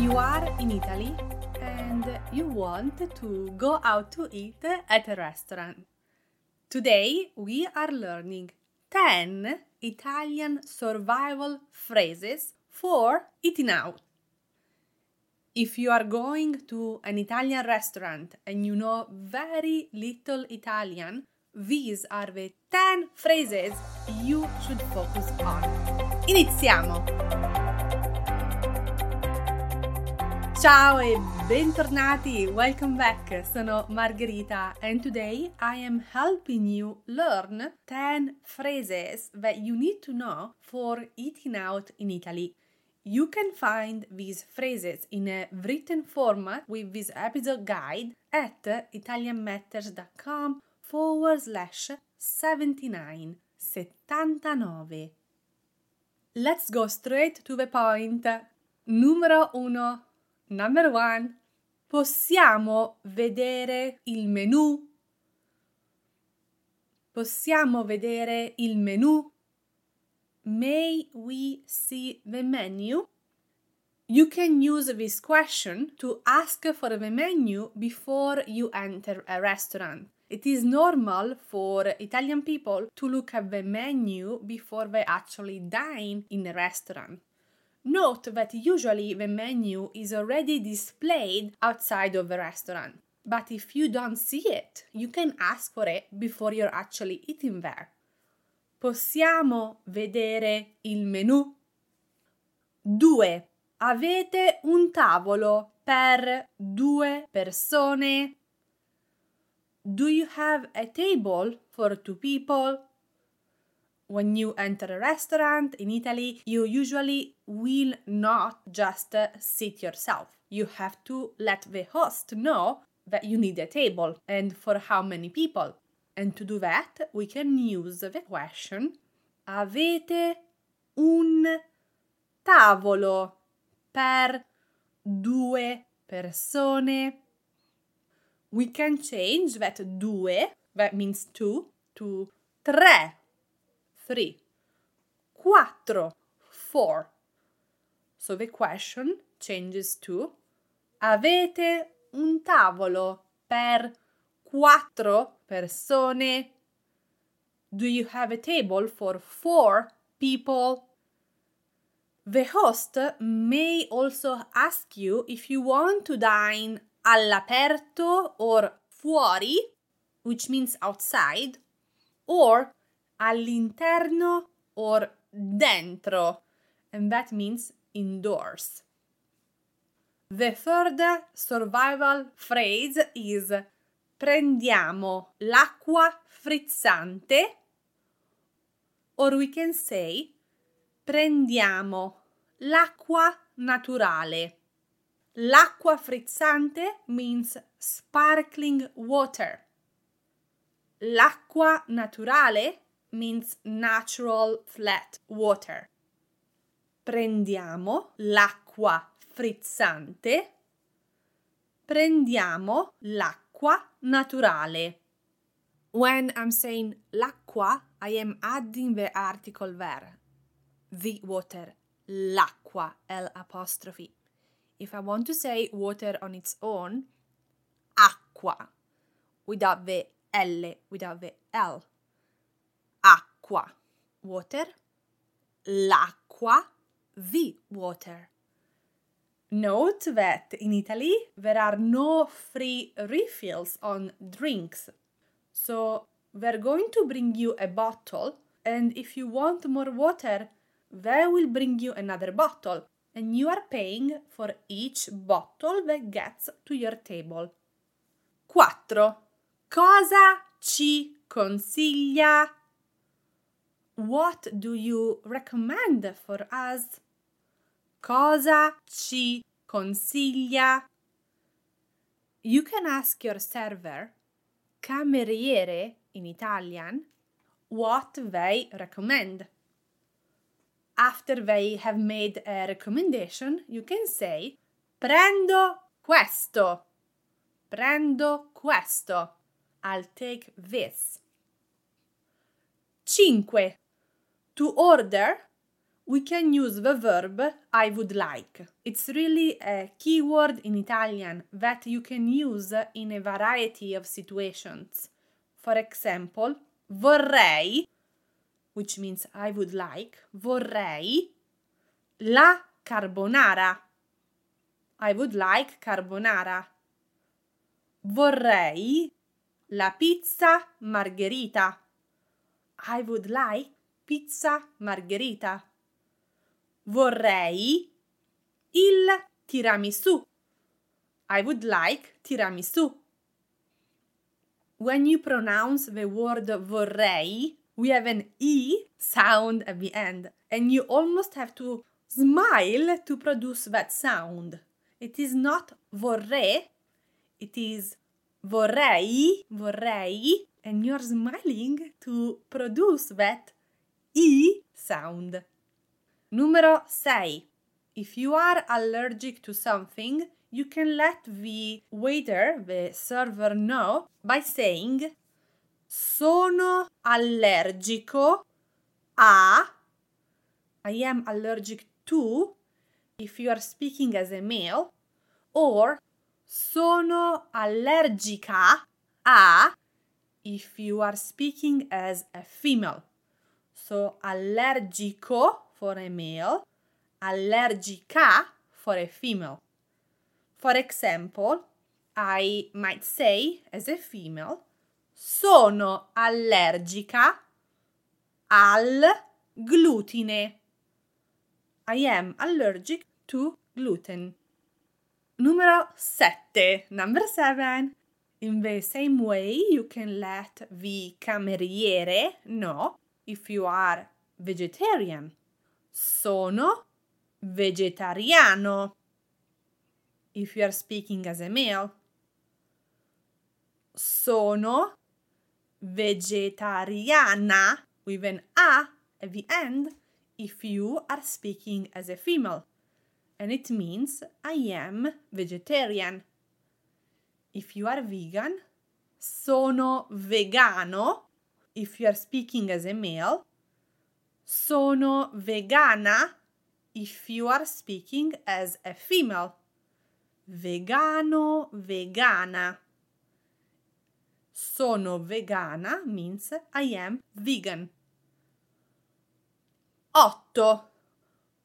You are in Italy and you want to go out to eat at a restaurant. Today we are learning 10 Italian survival phrases for eating out. If you are going to an Italian restaurant and you know very little Italian, these are the 10 phrases you should focus on. Iniziamo! Ciao e bentornati! Welcome back! Sono Margherita and today I am helping you learn 10 phrases that you need to know for eating out in Italy. You can find these phrases in a written format with this episode guide at italianmatters.com forward slash 79 79. Let's go straight to the point. Numero 1. Number 1. Possiamo vedere il menu? Possiamo vedere il menu? May we see the menu? You can use this question to ask for the menu before you enter a restaurant. It is normal for Italian people to look at the menu before they actually dine in a restaurant. Note that usually the menu is already displayed outside of the restaurant, but if you don't see it, you can ask for it before you're actually eating there. Possiamo vedere il menu? 2. Avete un tavolo per due persone? Do you have a table for two people? When you enter a restaurant in Italy, you usually will not just uh, sit yourself. You have to let the host know that you need a table and for how many people. And to do that, we can use the question Avete un tavolo per due persone? We can change that due, that means two, to tre, three, quattro, four. So the question changes to Avete un tavolo per quattro persone? Do you have a table for four people? The host may also ask you if you want to dine all'aperto or fuori, which means outside, or all'interno or dentro, and that means indoors. The third survival phrase is prendiamo l'acqua frizzante or we can say prendiamo l'acqua naturale. L'acqua frizzante means sparkling water. L'acqua naturale means natural flat water. Prendiamo l'acqua frizzante. Prendiamo l'acqua naturale. When I'm saying l'acqua, I am adding the article there. The water, l'acqua, L apostrophe. If I want to say water on its own, acqua, without the L, without the L. Water, l'acqua, the water. Note that in Italy there are no free refills on drinks. So they're going to bring you a bottle, and if you want more water, they will bring you another bottle, and you are paying for each bottle that gets to your table. 4. Cosa ci consiglia? What do you recommend for us? Cosa ci consiglia? You can ask your server, cameriere in Italian, what they recommend. After they have made a recommendation, you can say prendo questo. Prendo questo. I'll take this. 5. To order, we can use the verb I would like. It's really a keyword in Italian that you can use in a variety of situations. For example, vorrei, which means I would like, vorrei la carbonara. I would like carbonara. Vorrei la pizza margherita. I would like pizza margherita. Vorrei il tiramisù. I would like tiramisù. When you pronounce the word vorrei, we have an E sound at the end, and you almost have to smile to produce that sound. It is not vorrei, it is vorrei, vorrei, and you're smiling to produce that E sound. Numero 6. If you are allergic to something, you can let the waiter, the server, know by saying Sono allergico a. I am allergic to if you are speaking as a male, or Sono allergica a if you are speaking as a female. So, allergico for a male, allergica for a female. For example, I might say as a female, sono allergica al glutine. I am allergic to gluten. Numero 7. Number 7. In the same way, you can let the cameriere know if you are vegetarian sono vegetariano. If you are speaking as a male, sono vegetariana with an a at the end if you are speaking as a female. And it means I am vegetarian. If you are vegan, sono vegano. If you are speaking as a male, sono vegana if you are speaking as a female. Vegano, vegana. Sono vegana means I am vegan. 8.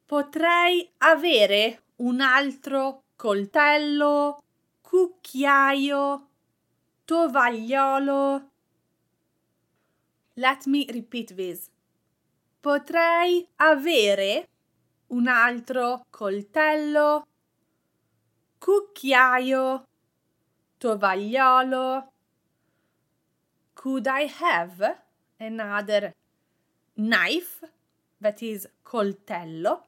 Potrei avere un altro coltello, cucchiaio, tovagliolo. Let me repeat this. Potrei avere un altro coltello, cucchiaio, tovagliolo. Could I have another knife that is coltello,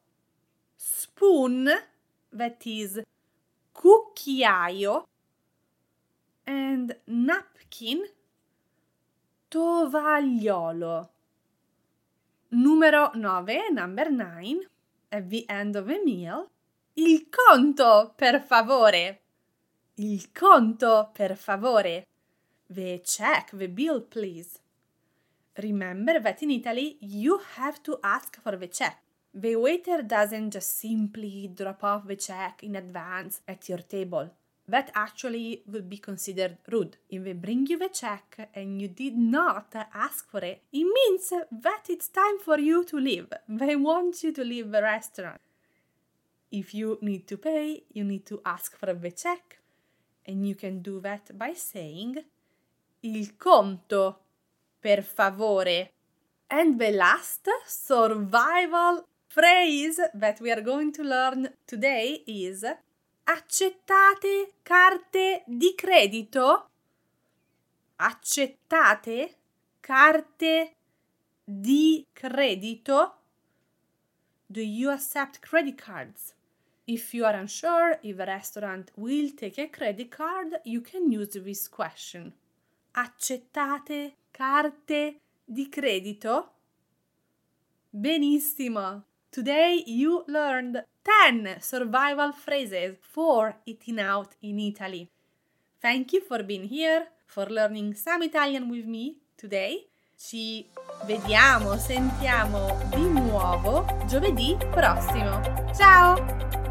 spoon that is cucchiaio, and napkin tovagliolo. Numero 9, number 9, at the end of a meal. Il conto, per favore. Il conto, per favore. The check, the bill, please. Remember that in Italy you have to ask for the check. The waiter doesn't just simply drop off the check in advance at your table that actually would be considered rude. If they bring you the check and you did not ask for it, it means that it's time for you to leave. They want you to leave the restaurant. If you need to pay, you need to ask for the check, and you can do that by saying il conto, per favore. And the last survival phrase that we are going to learn today is accettate carte di credito? Accettate carte di credito? Do you accept credit cards? If you are unsure if a restaurant will take a credit card, you can use this question. Accettate carte di credito? Benissimo! Today you learned 10 survival phrases for eating out in Italy. Thank you for being here, for learning some Italian with me today, Ci vediamo, sentiamo di nuovo giovedì prossimo. Ciao!